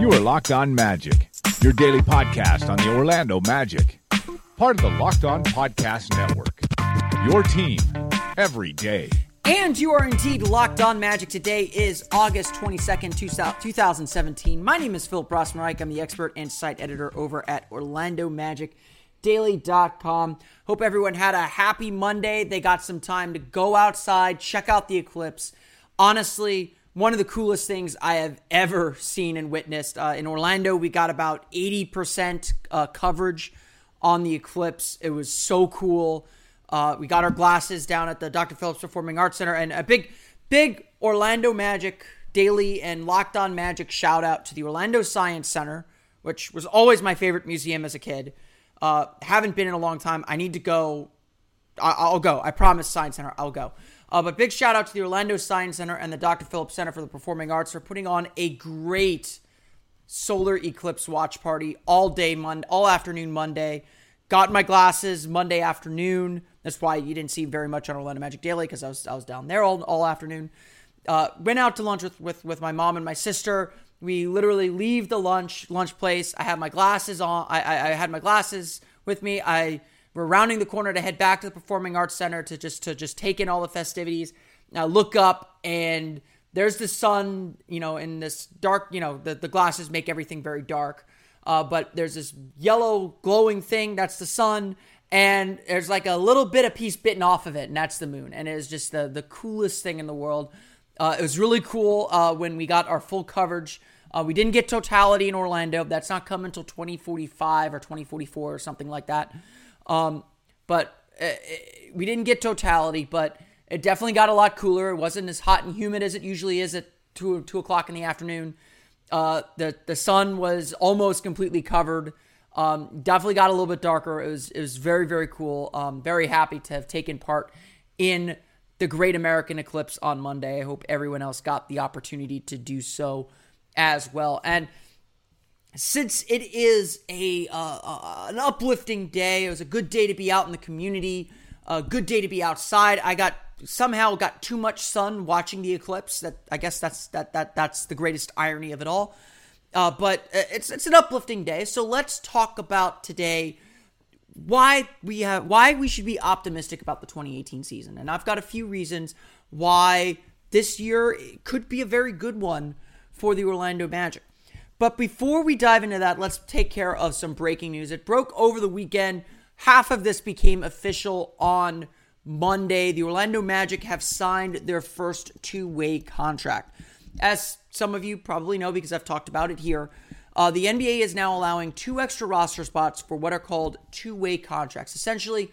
You are Locked On Magic, your daily podcast on the Orlando Magic, part of the Locked On Podcast Network. Your team every day. And you are indeed locked on magic. Today is August 22nd, 2017. My name is Philip Rossman-Reich. I'm the expert and site editor over at OrlandoMagicDaily.com. Hope everyone had a happy Monday. They got some time to go outside, check out the eclipse. Honestly, one of the coolest things I have ever seen and witnessed. Uh, in Orlando, we got about 80% uh, coverage on the eclipse. It was so cool. Uh, we got our glasses down at the Dr. Phillips Performing Arts Center, and a big, big Orlando Magic Daily and Locked On Magic shout out to the Orlando Science Center, which was always my favorite museum as a kid. Uh, haven't been in a long time. I need to go. I- will go. I promise, Science Center. I'll go. Uh, but big shout out to the Orlando Science Center and the Dr. Phillips Center for the Performing Arts for putting on a great solar eclipse watch party all day, Monday, all afternoon Monday. Got my glasses Monday afternoon. That's why you didn't see very much on Orlando Magic Daily because I was I was down there all, all afternoon. Uh, went out to lunch with, with with my mom and my sister. We literally leave the lunch lunch place. I had my glasses on. I, I, I had my glasses with me. I we're rounding the corner to head back to the Performing Arts Center to just to just take in all the festivities. Now look up and there's the sun. You know, in this dark. You know, the the glasses make everything very dark. Uh, but there's this yellow glowing thing that's the sun, and there's like a little bit of piece bitten off of it, and that's the moon. And it is just the the coolest thing in the world. Uh, it was really cool uh, when we got our full coverage. Uh, we didn't get totality in Orlando. That's not coming until 2045 or 2044 or something like that. Um, but it, uh, we didn't get totality, but it definitely got a lot cooler. It wasn't as hot and humid as it usually is at two two o'clock in the afternoon. Uh, the the sun was almost completely covered. Um, definitely got a little bit darker. It was it was very very cool. Um, very happy to have taken part in the Great American Eclipse on Monday. I hope everyone else got the opportunity to do so as well. And since it is a uh, uh, an uplifting day, it was a good day to be out in the community, a good day to be outside. I got somehow got too much sun watching the eclipse. That I guess that's that that that's the greatest irony of it all. Uh, but uh, it's it's an uplifting day. So let's talk about today why we have why we should be optimistic about the 2018 season. And I've got a few reasons why this year could be a very good one for the Orlando Magic. But before we dive into that, let's take care of some breaking news. It broke over the weekend. Half of this became official on Monday, the Orlando Magic have signed their first two way contract. As some of you probably know because I've talked about it here, uh, the NBA is now allowing two extra roster spots for what are called two way contracts. Essentially,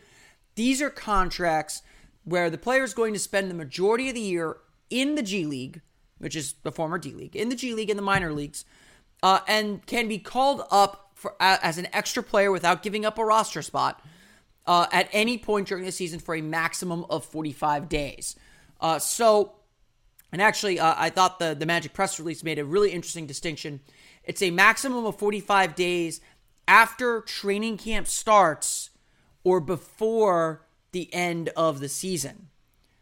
these are contracts where the player is going to spend the majority of the year in the G League, which is the former D League, in the G League and the minor leagues, uh, and can be called up for, as an extra player without giving up a roster spot uh, at any point during the season for a maximum of 45 days. Uh, so, and actually, uh, I thought the, the Magic press release made a really interesting distinction. It's a maximum of 45 days after training camp starts or before the end of the season.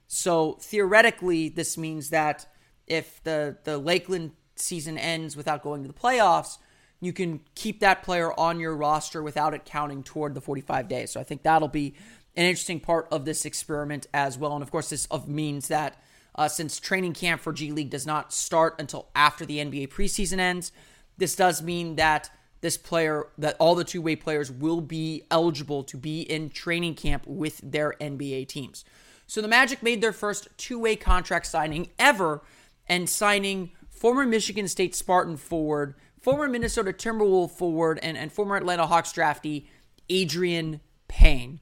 So theoretically, this means that if the, the Lakeland season ends without going to the playoffs, you can keep that player on your roster without it counting toward the 45 days. So I think that'll be an interesting part of this experiment as well. And of course, this means that uh, since training camp for G League does not start until after the NBA preseason ends, this does mean that this player, that all the two way players will be eligible to be in training camp with their NBA teams. So the Magic made their first two way contract signing ever and signing former Michigan State Spartan forward former Minnesota Timberwolf forward and, and former Atlanta Hawks draftee Adreian Payne.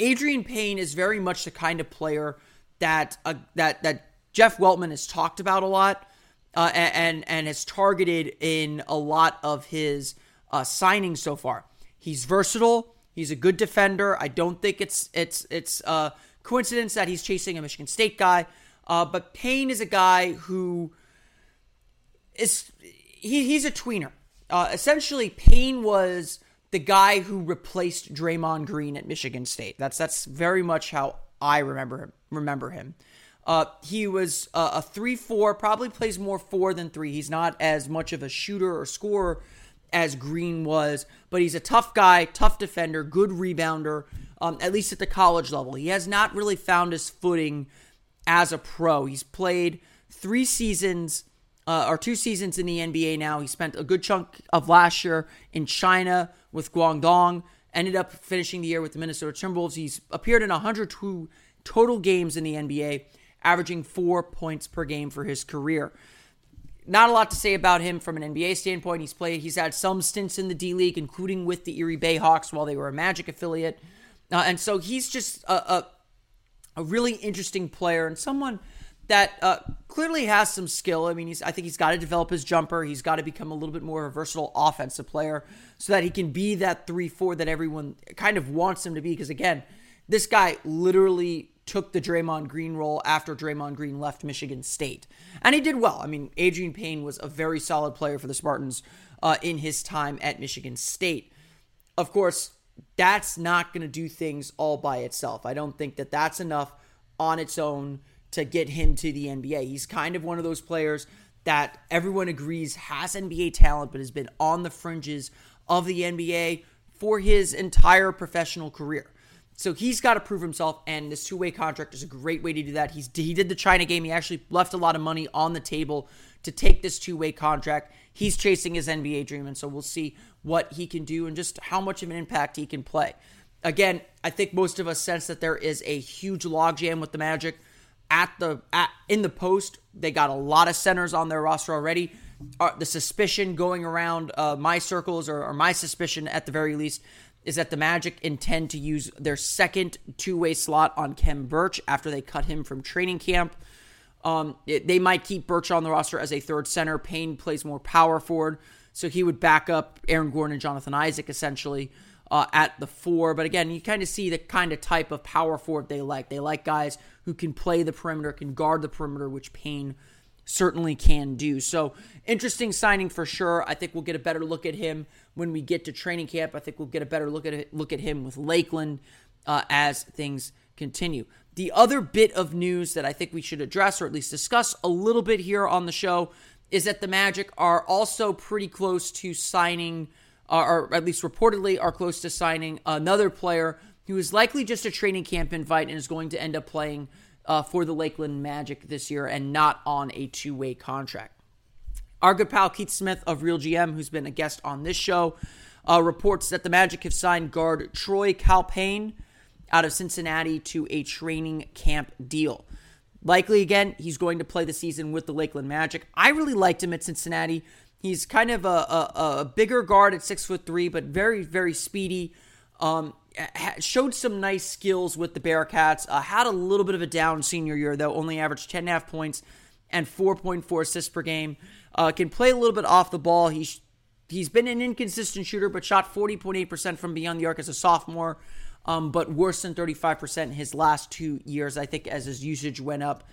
Adreian Payne is very much the kind of player that uh, that that Jeff Weltman has talked about a lot uh, and and has targeted in a lot of his uh, signings so far. He's versatile. He's a good defender. I don't think it's it's it's a coincidence that he's chasing a Michigan State guy. Uh, but Payne is a guy who is he, he's a tweener. Uh, essentially, Payne was the guy who replaced Draymond Green at Michigan State. That's that's very much how I remember him. Remember him. Uh, he was uh, a three-four, probably plays more four than three. He's not as much of a shooter or scorer as Green was, but he's a tough guy, tough defender, good rebounder. Um, at least at the college level, he has not really found his footing as a pro. He's played three seasons uh, or two seasons in the NBA now. He spent a good chunk of last year in China with Guangdong. Ended up finishing the year with the Minnesota Timberwolves. He's appeared in 102 total games in the NBA, averaging four points per game for his career. Not a lot to say about him from an NBA standpoint. He's played, he's had some stints in the D League, including with the Erie Bayhawks while they were a Magic affiliate. Uh, and so he's just a, a, a, really interesting player and someone that uh, clearly has some skill. I mean, he's, I think he's got to develop his jumper. He's got to become a little bit more of a versatile offensive player so that he can be that 3 4 that everyone kind of wants him to be. Because again, this guy literally took the Draymond Green role after Draymond Green left Michigan State. And he did well. I mean, Adreian Payne was a very solid player for the Spartans uh, in his time at Michigan State. Of course, that's not going to do things all by itself. I don't think that that's enough on its own to get him to the NBA. He's kind of one of those players that everyone agrees has NBA talent, but has been on the fringes of the NBA for his entire professional career. So he's got to prove himself, and this two way contract is a great way to do that. He's he did the China game. He actually left a lot of money on the table to take this two way contract. He's chasing his NBA dream, and so we'll see what he can do and just how much of an impact he can play. Again, I think most of us sense that there is a huge logjam with the Magic at the at in the post. They got a lot of centers on their roster already. Uh, the suspicion going around uh, my circles, or, or my suspicion at the very least, is that the Magic intend to use their second two way slot on Khem Birch after they cut him from training camp. Um, it, they might keep Birch on the roster as a third center. Payne plays more power forward, so he would back up Aaron Gordon and Jonathan Isaac essentially uh, at the four. But again, you kind of see the kind of type of power forward they like. They like guys who can play the perimeter, can guard the perimeter, which Payne certainly can do. So interesting signing for sure. I think we'll get a better look at him when we get to training camp. I think we'll get a better look at it, look at him with Lakeland uh, as things continue. The other bit of news that I think we should address or at least discuss a little bit here on the show is that the Magic are also pretty close to signing, uh, or at least reportedly are close to signing another player who is likely just a training camp invite and is going to end up playing uh, for the Lakeland Magic this year and not on a two way contract. Our good pal Keith Smith of Real GM, who's been a guest on this show, uh, reports that the Magic have signed guard Troy Caupain out of Cincinnati to a training camp deal. Likely again, he's going to play the season with the Lakeland Magic. I really liked him at Cincinnati. He's kind of a, a, a bigger guard at six foot three, but very very speedy. Um, showed some nice skills with the Bearcats. Uh, had a little bit of a down senior year, though, only averaged 10.5 points and 4.4 assists per game. Uh, can play a little bit off the ball. He's he's been an inconsistent shooter, but shot 40.8% from beyond the arc as a sophomore, um, but worse than 35% in his last two years. I think as his usage went up,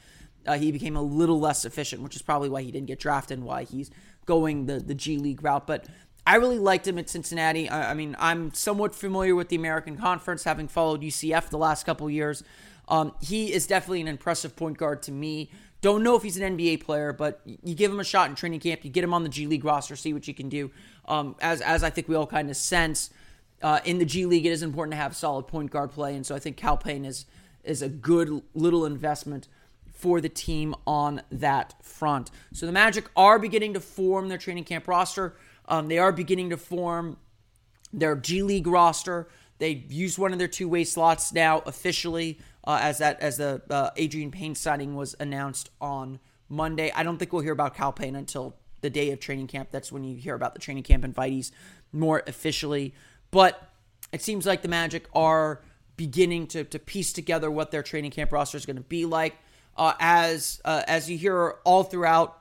uh, he became a little less efficient, which is probably why he didn't get drafted and why he's going the, the G League route. But I really liked him at Cincinnati. I, I, mean, I'm somewhat familiar with the American Conference, having followed UCF the last couple years. Um, he is definitely an impressive point guard to me. Don't know if he's an NBA player, but you give him a shot in training camp. You get him on the G League roster, see what you can do. Um, as as I think we all kind of sense uh, in the G League, it is important to have solid point guard play, and so I think Caupain is is a good little investment for the team on that front. So the Magic are beginning to form their training camp roster. Um, they are beginning to form their G League roster. They used one of their two way slots now officially uh, as that as the uh, Adreian Payne signing was announced on Monday. I don't think we'll hear about Caupain until the day of training camp. That's when you hear about the training camp invitees more officially. But it seems like the Magic are beginning to, to piece together what their training camp roster is going to be like. Uh, as uh, as you hear all throughout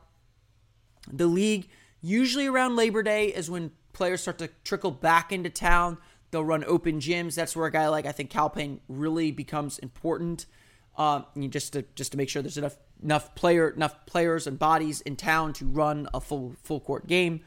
the league, usually around Labor Day is when players start to trickle back into town. They'll run open gyms. That's where a guy like I think Caupain really becomes important. Um, just to just to make sure there's enough enough player enough players and bodies in town to run a full full court game.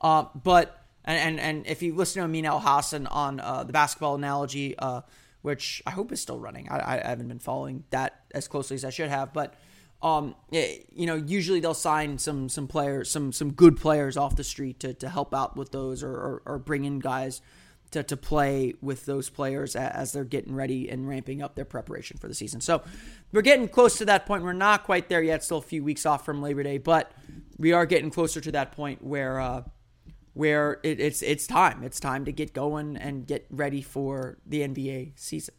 Uh, but and, and and if you listen to Amin Elhassan on uh, the basketball analogy, uh, which I hope is still running, I, I haven't been following that as closely as I should have, but um, it, you know, usually they'll sign some some players, some some good players off the street to, to help out with those, or, or, or bring in guys to, to play with those players as they're getting ready and ramping up their preparation for the season. So we're getting close to that point. We're not quite there yet, still a few weeks off from Labor Day, but we are getting closer to that point where uh, where it, it's it's time. It's time to get going and get ready for the NBA season.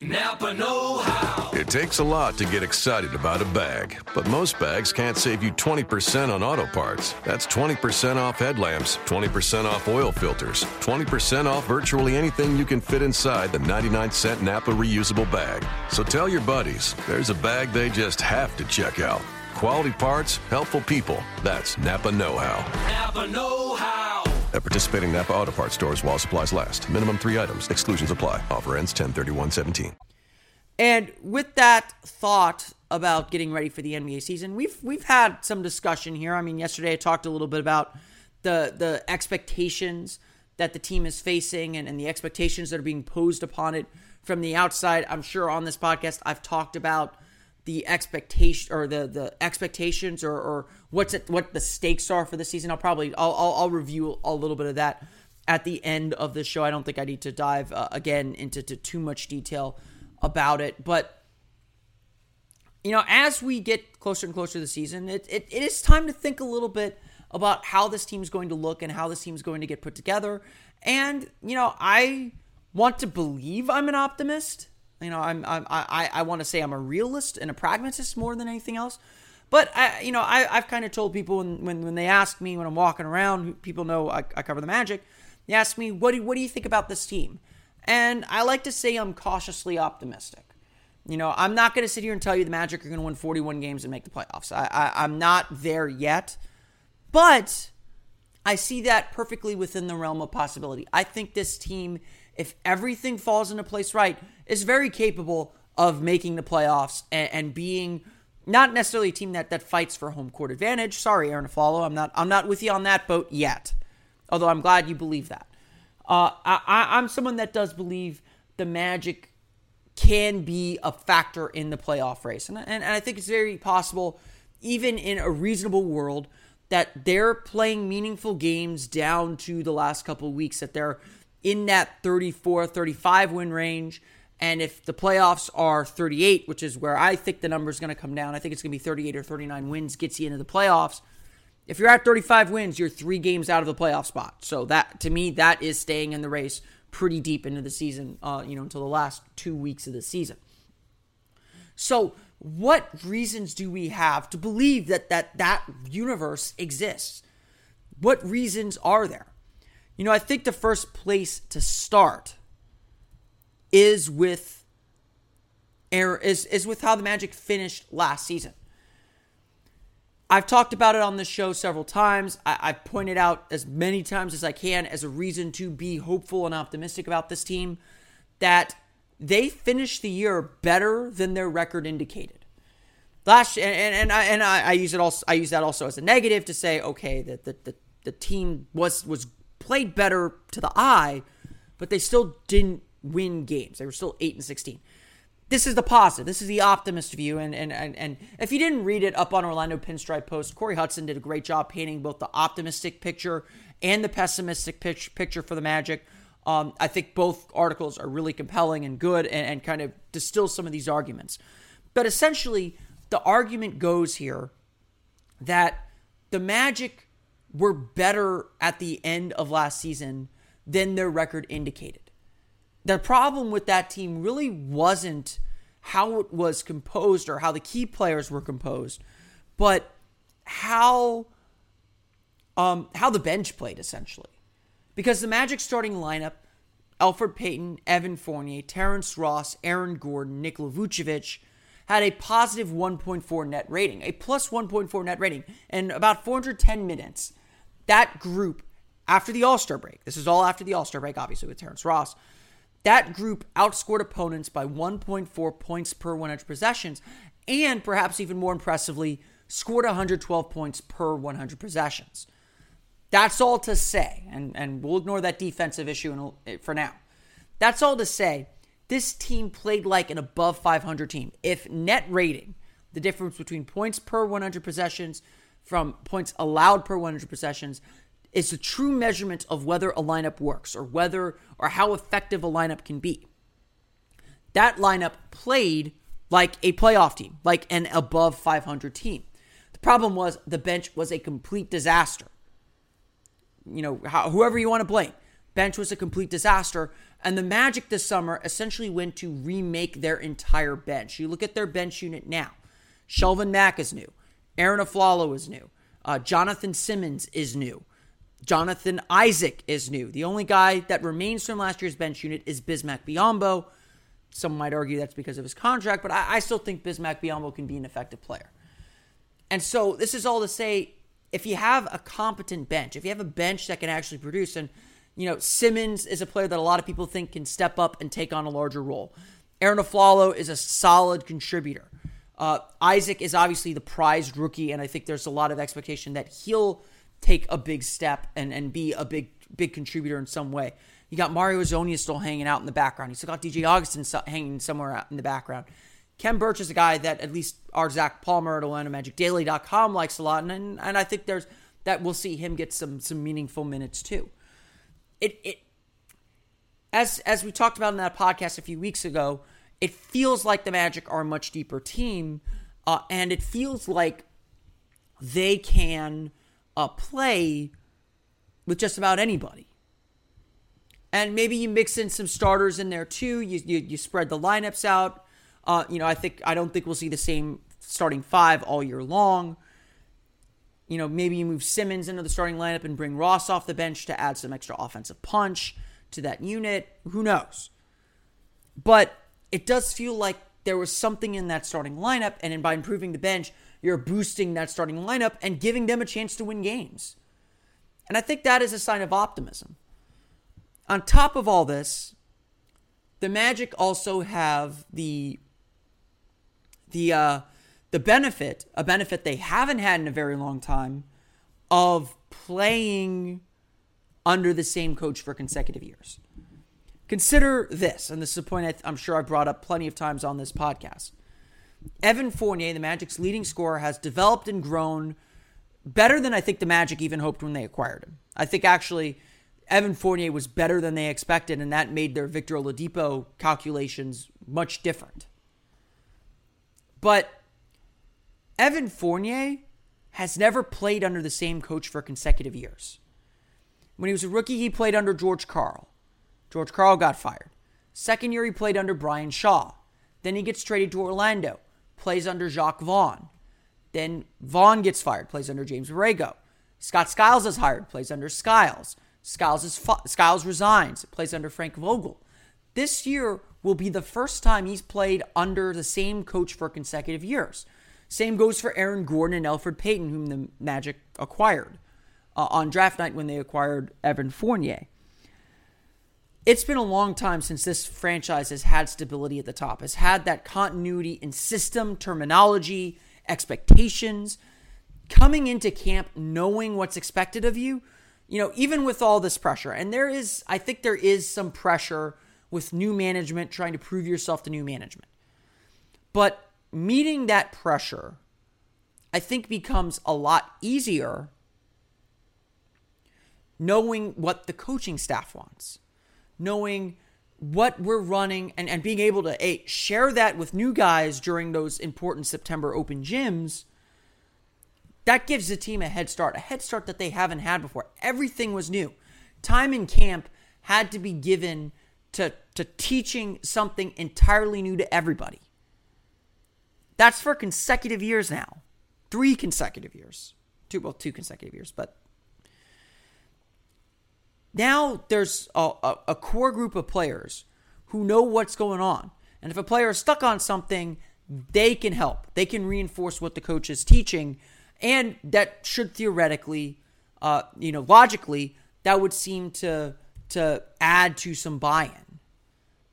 Napa Know How. It takes a lot to get excited about a bag, but most bags can't save you 20% on auto parts. That's 20% off headlamps, 20% off oil filters, 20% off virtually anything you can fit inside the 99 cent Napa reusable bag. So tell your buddies there's a bag they just have to check out. Quality parts, helpful people. That's Napa Know How. Napa Know How. At participating Napa Auto Parts stores while supplies last. Minimum three items. Exclusions apply. Offer ends 10-31-17. And with that thought about getting ready for the NBA season, we've we've had some discussion here. I mean, yesterday I talked a little bit about the the expectations that the team is facing and, and the expectations that are being posed upon it from the outside. I'm sure on this podcast I've talked about the expectation or the the expectations or, or what's it what the stakes are for the season. I'll probably I'll, I'll, I'll review a little bit of that at the end of the show. I don't think I need to dive uh, again into too much detail about it, but you know, as we get closer and closer to the season, it, it, it is time to think a little bit about how this team is going to look and how this team is going to get put together. And you know, I want to believe I'm an optimist you know, I'm, I'm I I want to say I'm a realist and a pragmatist more than anything else. But I, you know, I, I've kind of told people when, when, when they ask me when I'm walking around, people know I, I cover the Magic. They ask me, what do what do you think about this team? And I like to say I'm cautiously optimistic. You know, I'm not going to sit here and tell you the Magic are going to win 41 games and make the playoffs. I, I I'm not there yet, but I see that perfectly within the realm of possibility. I think this team if everything falls into place right, is very capable of making the playoffs and, and being not necessarily a team that, that fights for home court advantage. Sorry, Arron Afflalo, I'm not I'm not with you on that boat yet. Although I'm glad you believe that. Uh, I, I'm someone that does believe the Magic can be a factor in the playoff race, and, and, and I think it's very possible, even in a reasonable world, that they're playing meaningful games down to the last couple weeks. That they're in that 34 35 win range. And if the playoffs are 38, which is where I think the number is going to come down, I think it's going to be 38 or 39 wins gets you into the playoffs. If you're at 35 wins, you're three games out of the playoff spot. So that to me, that is staying in the race pretty deep into the season, uh, you know, until the last two weeks of the season. So what reasons do we have to believe that that that universe exists? What reasons are there? You know, I think the first place to start is with is is with how the Magic finished last season. I've talked about it on the show several times. I, have pointed out as many times as I can as a reason to be hopeful and optimistic about this team that they finished the year better than their record indicated. Last and and, and I and I, I use it also I use that also as a negative to say okay that the, the, the team was was played better to the eye, but they still didn't win games. They were still 8 and 16. This is the positive. This is the optimist view. And, and, and, and if you didn't read it up on Orlando Pinstripe Post, Corey Hudson did a great job painting both the optimistic picture and the pessimistic pitch, picture for the Magic. Um, I think both articles are really compelling and good and, and kind of distill some of these arguments. But essentially, the argument goes here that the Magic were better at the end of last season than their record indicated. The problem with that team really wasn't how it was composed or how the key players were composed, but how um, how the bench played essentially. Because the Magic starting lineup, Elfrid Payton, Evan Fournier, Terrence Ross, Aaron Gordon, Nikola Vucevic had a positive 1.4 net rating, a plus 1.4 net rating, and about 410 minutes. That group, after the All Star break, this is all after the All Star break, obviously, with Terrence Ross, that group outscored opponents by 1.4 points per 100 possessions, and perhaps even more impressively, scored 112 points per 100 possessions. That's all to say, and, and we'll ignore that defensive issue in, for now. That's all to say this team played like an above 500 team. If net rating, the difference between points per 100 possessions from points allowed per 100 possessions, is a true measurement of whether a lineup works or whether or how effective a lineup can be. That lineup played like a playoff team, like an above 500 team. The problem was the bench was a complete disaster. You know, how, whoever you want to blame, bench was a complete disaster. And the Magic this summer essentially went to remake their entire bench. You look at their bench unit now. Shelvin Mack is new. Arron Afflalo is new. Uh, Jonathan Simmons is new. Jonathan Isaac is new. The only guy that remains from last year's bench unit is Bismack Biyombo. Some might argue that's because of his contract, but I, I still think Bismack Biyombo can be an effective player. And so this is all to say, if you have a competent bench, if you have a bench that can actually produce, and you know, Simmons is a player that a lot of people think can step up and take on a larger role. Arron Afflalo is a solid contributor. Uh, Isaac is obviously the prized rookie, and I think there's a lot of expectation that he'll take a big step and, and be a big big contributor in some way. You got Mario Hezonja still hanging out in the background. You still got DJ Augustin hanging somewhere out in the background. Khem Birch is a guy that at least our Zach Palmer at OrlandoMagicDaily.com likes a lot, and, and I think there's that we'll see him get some some meaningful minutes too it it as as we talked about in that podcast a few weeks ago, it feels like the Magic are a much deeper team, uh, and it feels like they can uh, play with just about anybody. And maybe you mix in some starters in there too. You you, you spread the lineups out. Uh, you know, I think I don't think we'll see the same starting five all year long. You know, maybe you move Simmons into the starting lineup and bring Ross off the bench to add some extra offensive punch to that unit. Who knows? But it does feel like there was something in that starting lineup, and by improving the bench, you're boosting that starting lineup and giving them a chance to win games. And I think that is a sign of optimism. On top of all this, the Magic also have the the uh, the benefit, a benefit they haven't had in a very long time, of playing under the same coach for consecutive years. Consider this, and this is a point I am sure I brought up plenty of times on this podcast. Evan Fournier, the Magic's leading scorer, has developed and grown better than I think the Magic even hoped when they acquired him. I think actually Evan Fournier was better than they expected, and that made their Victor Oladipo calculations much different. But Evan Fournier has never played under the same coach for consecutive years. When he was a rookie, he played under George Karl. George Karl got fired. Second year, he played under Brian Shaw. Then he gets traded to Orlando, plays under Jacque Vaughn. Then Vaughn gets fired, plays under James Borrego. Scott Skiles is hired, plays under Skiles. Skiles, is fu- Skiles resigns, plays under Frank Vogel. This year will be the first time he's played under the same coach for consecutive years. Same goes for Aaron Gordon and Elfrid Payton, whom the Magic acquired uh, on draft night when they acquired Evan Fournier. It's been a long time since this franchise has had stability at the top, has had that continuity in system, terminology, expectations. Coming into camp knowing what's expected of you, you know, even with all this pressure, and there is, I think there is some pressure with new management trying to prove yourself to new management. But meeting that pressure, I think, becomes a lot easier knowing what the coaching staff wants, knowing what we're running, and, and being able to a, share that with new guys during those important September open gyms. That gives the team a head start, a head start that they haven't had before. Everything was new. Time in camp had to be given to, to teaching something entirely new to everybody. That's for consecutive years now. Three consecutive years. Two well, two consecutive years, but now there's a, a, a core group of players who know what's going on. And if a player is stuck on something, they can help. They can reinforce what the coach is teaching. And that should theoretically, uh, you know, logically, that would seem to to add to some buy-in.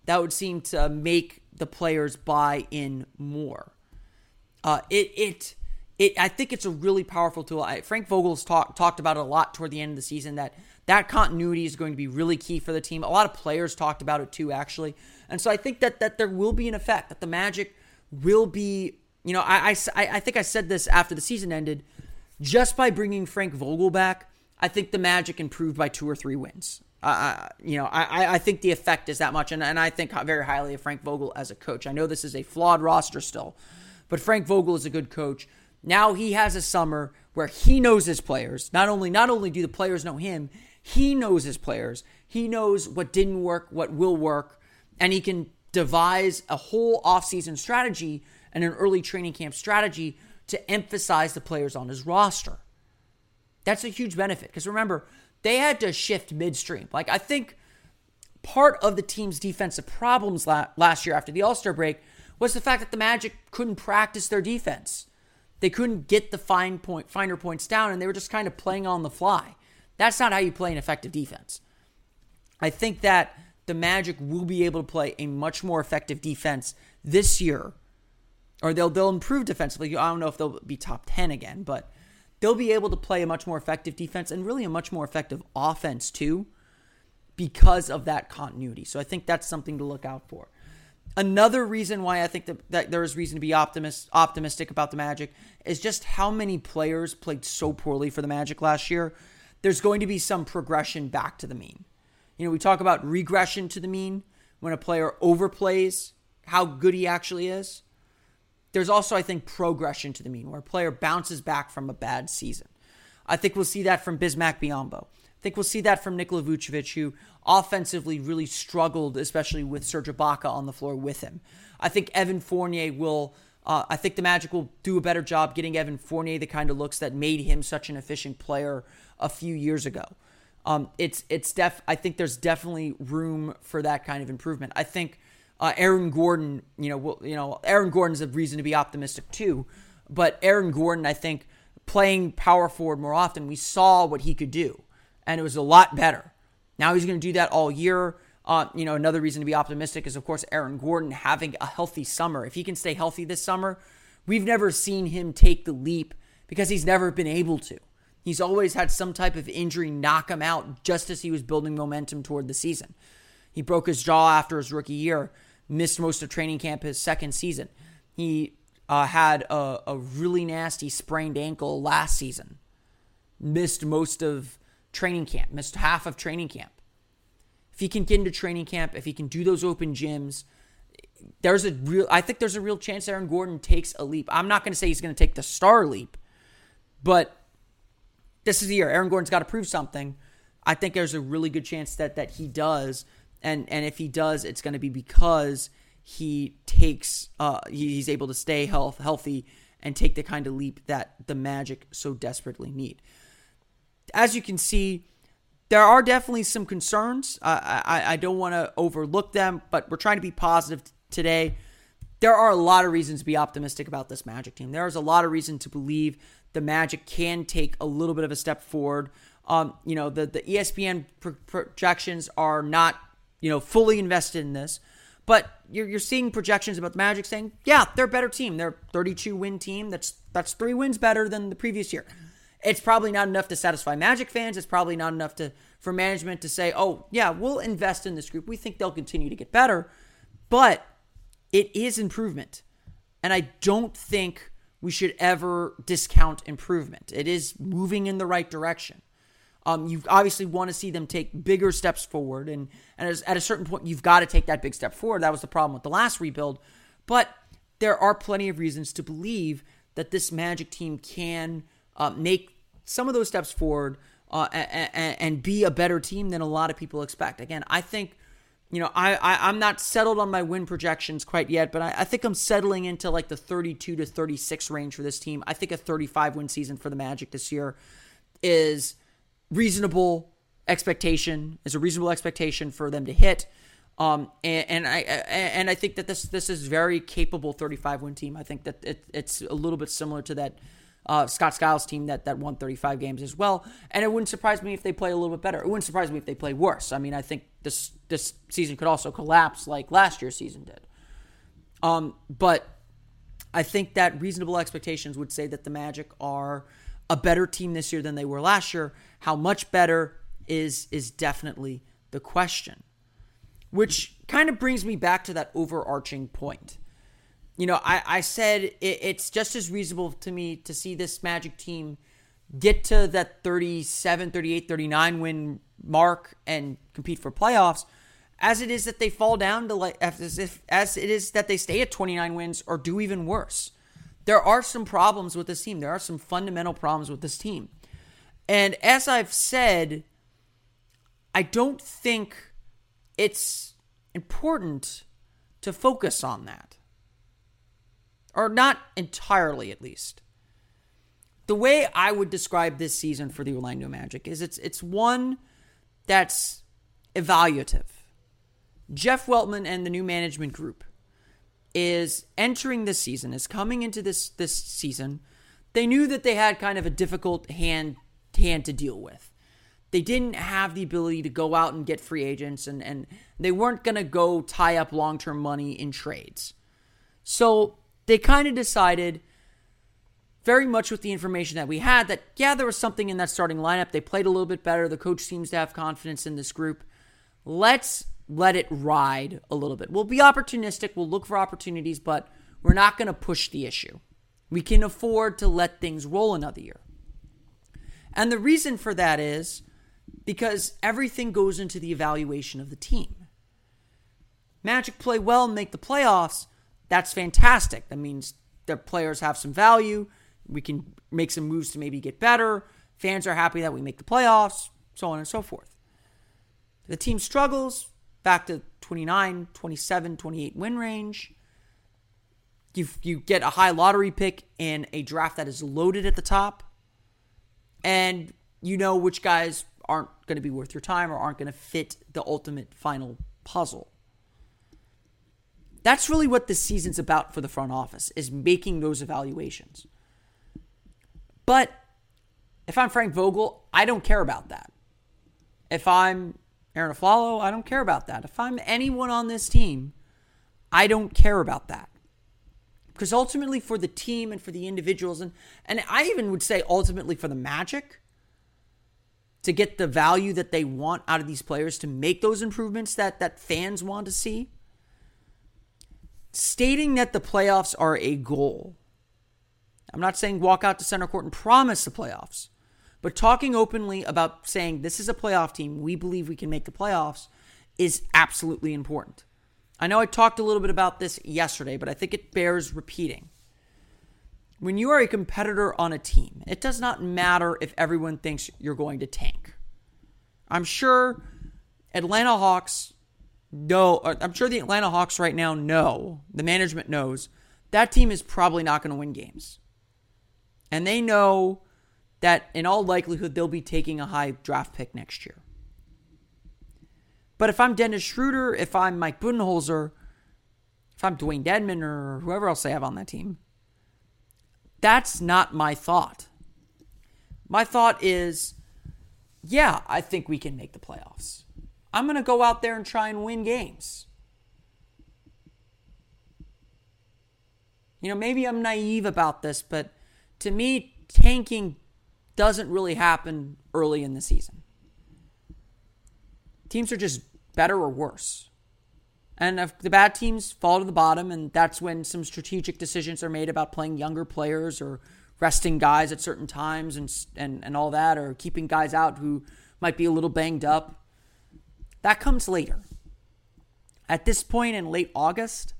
That would seem to make the players buy in more. Uh, it it it. I think it's a really powerful tool. I, Frank Vogel's talked talked about it a lot toward the end of the season that that continuity is going to be really key for the team. A lot of players talked about it too, actually. And so I think that that there will be an effect that the Magic will be. You know, I I, I think I said this after the season ended. Just by bringing Frank Vogel back, I think the Magic improved by two or three wins. Uh, you know, I, I think the effect is that much, and, and I think very highly of Frank Vogel as a coach. I know this is a flawed roster still, but Frank Vogel is a good coach. Now he has a summer where he knows his players. Not only not only do the players know him, he knows his players. He knows what didn't work, what will work, and he can devise a whole offseason strategy and an early training camp strategy to emphasize the players on his roster. That's a huge benefit because remember, they had to shift midstream. Like, I think part of the team's defensive problems last year after the All Star break was the fact that the Magic couldn't practice their defense. They couldn't get the fine point, finer points down, and they were just kind of playing on the fly. That's not how you play an effective defense. I think that the Magic will be able to play a much more effective defense this year, or they'll they'll improve defensively. I don't know if they'll be top ten again, but they'll be able to play a much more effective defense and really a much more effective offense too, because of that continuity. So I think that's something to look out for. Another reason why I think that, that there is reason to be optimist, optimistic about the Magic is just how many players played so poorly for the Magic last year there's going to be some progression back to the mean. You know, we talk about regression to the mean when a player overplays how good he actually is. There's also, I think, progression to the mean where a player bounces back from a bad season. I think we'll see that from Bismack Biyombo. I think we'll see that from Nikola Vucevic, who offensively really struggled, especially with Serge Ibaka on the floor with him. I think Evan Fournier will. Uh, I think the Magic will do a better job getting Evan Fournier the kind of looks that made him such an efficient player a few years ago. Um, it's it's def. I think there's definitely room for that kind of improvement. I think uh, Aaron Gordon, you know, will, you know, Aaron Gordon's a reason to be optimistic too. But Aaron Gordon, I think, playing power forward more often, we saw what he could do, and it was a lot better. Now he's going to do that all year. Uh, you know, another reason to be optimistic is, of course, Aaron Gordon having a healthy summer. If he can stay healthy this summer, we've never seen him take the leap because he's never been able to. He's always had some type of injury knock him out just as he was building momentum toward the season. He broke his jaw after his rookie year, missed most of training camp his second season. He uh, had a, a really nasty sprained ankle last season, missed most of training camp, missed half of training camp. He can get into training camp, if he can do those open gyms, there's a real I think there's a real chance Aaron Gordon takes a leap. I'm not going to say he's going to take the star leap, but this is the year. Aaron Gordon's got to prove something. I think there's a really good chance that that he does, and and if he does, it's going to be because he takes uh he's able to stay health healthy and take the kind of leap that the Magic so desperately need. As you can see, there are definitely some concerns. Uh, I I don't want to overlook them, but we're trying to be positive today. There are a lot of reasons to be optimistic about this Magic team. There is a lot of reason to believe the Magic can take a little bit of a step forward. Um, you know, the, the ESPN pro- projections are not, you know, fully invested in this, but you're, you're seeing projections about the Magic saying, yeah, they're a better team. They're 32 win team. That's that's three wins better than the previous year. It's probably not enough to satisfy Magic fans. It's probably not enough to for management to say, oh yeah, we'll invest in this group. We think they'll continue to get better, but it is improvement, and I don't think we should ever discount improvement. It is moving in the right direction. Um, you obviously want to see them take bigger steps forward, and, and at a certain point, you've got to take that big step forward. That was the problem with the last rebuild. But there are plenty of reasons to believe that this Magic team can uh, make some of those steps forward uh, and, and, be a better team than a lot of people expect. Again, I think you know, I, I am not settled on my win projections quite yet, but I, I think I'm settling into like the 32 to 36 range for this team. I think a 35 win season for the Magic this year is reasonable expectation, is a reasonable expectation for them to hit. Um, and, and I and I think that this this is very capable 35 win team. I think that it, it's a little bit similar to that uh, Scott Skiles team that that won 35 games as well. And it wouldn't surprise me if they play a little bit better. It wouldn't surprise me if they play worse. I mean, I think this this season could also collapse like last year's season did. Um, but I think that reasonable expectations would say that the Magic are a better team this year than they were last year. How much better is is definitely the question which kind of brings me back to that overarching point. You know, I, I said it, it's just as reasonable to me to see this Magic team get to that 37, 38, 39 win mark and compete for playoffs as it is that they fall down to like as if as it is that they stay at 29 wins or do even worse. There are some problems with this team. There are some fundamental problems with this team. And as I've said, I don't think it's important to focus on that. Or not entirely, at least. The way I would describe this season for the Orlando Magic is it's it's one that's evaluative. Jeff Weltman and the new management group is entering this season, is coming into this this season. They knew that they had kind of a difficult hand hand to deal with they didn't have the ability to go out and get free agents and, and they weren't going to go tie up long term money in trades. So they kind of decided, very much with the information that we had, that yeah, there was something in that starting lineup. They played a little bit better. The coach seems to have confidence in this group. Let's let it ride a little bit. We'll be opportunistic, we'll look for opportunities, but we're not going to push the issue. We can afford to let things roll another year. And the reason for that is because everything goes into the evaluation of the team. Magic play well and make the playoffs. That's fantastic. That means their players have some value. We can make some moves to maybe get better. Fans are happy that we make the playoffs, so on and so forth. The team struggles back to 29, 27, 28 win range. You, you get a high lottery pick in a draft that is loaded at the top. And you know which guys aren't going to be worth your time or aren't going to fit the ultimate final puzzle. That's really what this season's about for the front office is making those evaluations. But if I'm Frank Vogel, I don't care about that. If I'm Arron Afflalo, I don't care about that. If I'm anyone on this team, I don't care about that. Because ultimately for the team and for the individuals and and I even would say ultimately for the Magic, to get the value that they want out of these players to make those improvements that that fans want to see stating that the playoffs are a goal. I'm not saying walk out to center court and promise the playoffs but talking openly about saying this is a playoff team we believe we can make the playoffs is absolutely important. I know i talked a little bit about this yesterday but i think it bears repeating. When you are a competitor on a team, it does not matter if everyone thinks you're going to tank. I'm sure Atlanta Hawks know, uh, I'm sure the Atlanta Hawks right now know, the management knows, that team is probably not going to win games. And they know that in all likelihood they'll be taking a high draft pick next year. But if I'm Dennis Schroeder, if I'm Mike Budenholzer, if I'm Dewayne Dedmon or whoever else they have on that team, that's not my thought. My thought is, yeah, I think we can make the playoffs. I'm going to go out there and try and win games. You know, maybe I'm naive about this, but to me, tanking doesn't really happen early in the season. Teams are just better or worse. And if the bad teams fall to the bottom, and that's when some strategic decisions are made about playing younger players or resting guys at certain times and, and, and all that, or keeping guys out who might be a little banged up. That comes later. At this point in late August,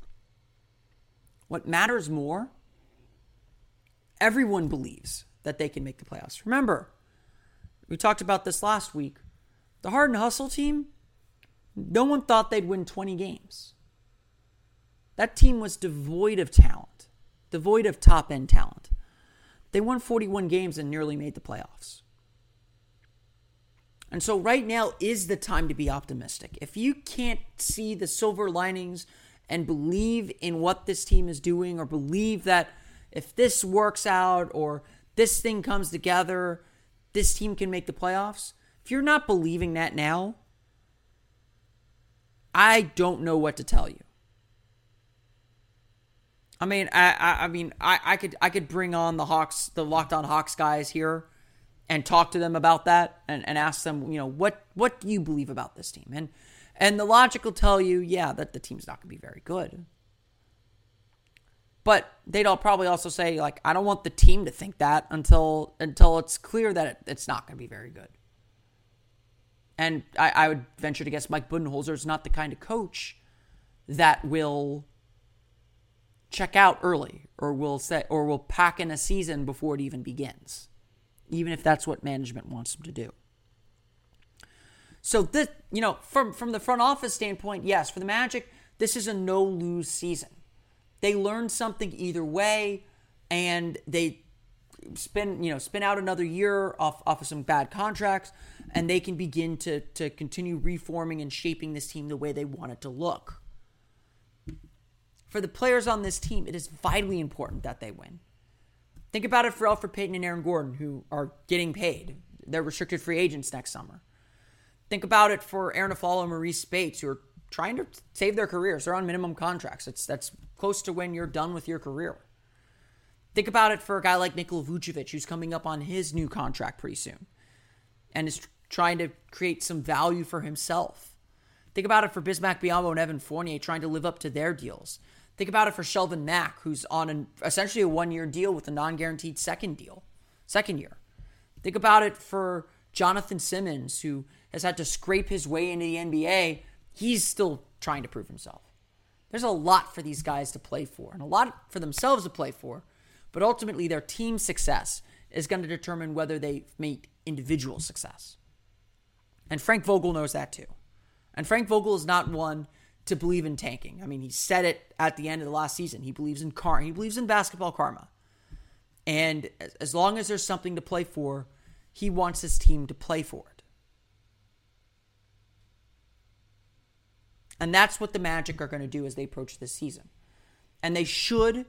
what matters more, everyone believes that they can make the playoffs. Remember, we talked about this last week. The heart and hustle team no one thought they'd win 20 games. That team was devoid of talent, devoid of top end talent. They won 41 games and nearly made the playoffs. And so, right now is the time to be optimistic. If you can't see the silver linings and believe in what this team is doing, or believe that if this works out or this thing comes together, this team can make the playoffs, if you're not believing that now, I don't know what to tell you. I mean, I, I, I mean, I, I could, I could bring on the Hawks, the Locked On Hawks guys here, and talk to them about that, and, and ask them, you know, what, what do you believe about this team? And, and the logic will tell you, yeah, that the team's not going to be very good. But they'd all probably also say, like, I don't want the team to think that until until it's clear that it, it's not going to be very good. And I, I would venture to guess Mike Budenholzer is not the kind of coach that will check out early or will say or will pack in a season before it even begins, even if that's what management wants them to do. So this, you know, from from the front office standpoint, yes, for the Magic, this is a no lose season. They learn something either way, and they spin you know spin out another year off off of some bad contracts, and they can begin to to continue reforming and shaping this team the way they want it to look for the players on this team, it is vitally important that they win. Think about it for oh, Elfrid Payton and Aaron Gordon, who are getting paid. They're restricted free agents next summer. Think about it for Arron Afflalo and Marreese Speights, who are trying to save their careers. They're on minimum contracts. It's that's close to when you're done with your career. Think about it for a guy like Nikola Vucevic, who's coming up on his new contract pretty soon, and is trying to create some value for himself. Think about it for Bismack Biyombo and Evan Fournier, trying to live up to their deals. Think about it for Shelvin Mack, who's on an, essentially a one year deal with a non guaranteed second deal, second year. Think about it for Jonathan Simmons, who has had to scrape his way into the NBA. He's still trying to prove himself. There's a lot for these guys to play for and a lot for themselves to play for, but ultimately their team success is going to determine whether they meet individual success. And Frank Vogel knows that too. And Frank Vogel is not one to believe in tanking. I mean, he said it at the end of the last season. He believes in karma. He believes in basketball karma. And as long as there's something to play for, he wants his team to play for it. And that's what the Magic are going to do as they approach this season. And they should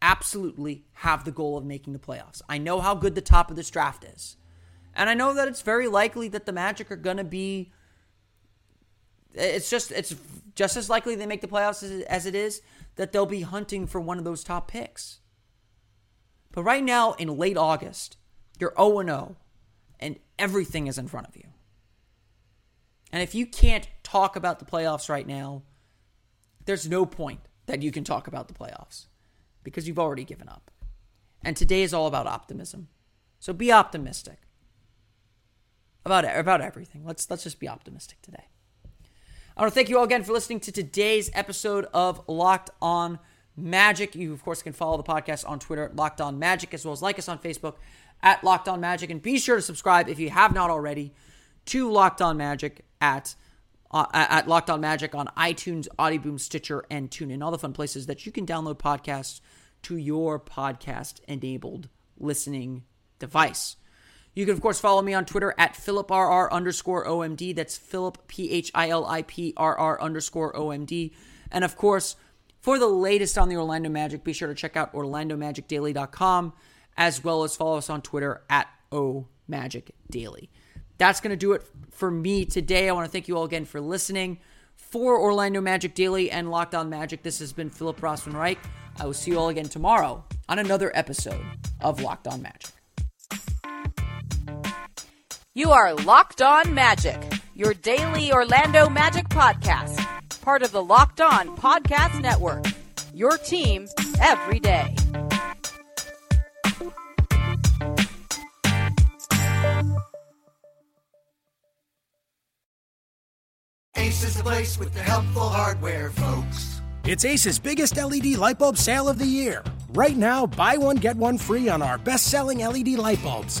absolutely have the goal of making the playoffs. I know how good the top of this draft is. And I know that it's very likely that the Magic are going to be it's just it's just as likely they make the playoffs as, as it is that they'll be hunting for one of those top picks. But right now in late August, you're 0 0 and everything is in front of you. And if you can't talk about the playoffs right now, there's no point that you can talk about the playoffs because you've already given up. And today is all about optimism. So be optimistic about about everything. Let's let's just be optimistic today. I want to thank you all again for listening to today's episode of Locked On Magic. You, of course, can follow the podcast on Twitter Locked On Magic, as well as like us on Facebook at Locked On Magic. And be sure to subscribe if you have not already to Locked On Magic at uh, at Locked On Magic on iTunes, Audioboom, Stitcher, and TuneIn. All the fun places that you can download podcasts to your podcast enabled listening device. You can, of course, follow me on Twitter at PhilipRR underscore OMD. That's Philip, P H I L I P R R underscore OMD. And, of course, for the latest on the Orlando Magic, be sure to check out OrlandoMagicDaily.com as well as follow us on Twitter at OMagicDaily. That's going to do it for me today. I want to thank you all again for listening. For Orlando Magic Daily and Locked On Magic, this has been Philip Rossman Reich. I will see you all again tomorrow on another episode of Locked On Magic. You are Locked On Magic, your daily Orlando Magic podcast, part of the Locked On Podcast Network. Your team every day. Ace is the place with the helpful hardware, folks. It's Ace's biggest LED light bulb sale of the year. Right now, buy one, get one free on our best selling LED light bulbs.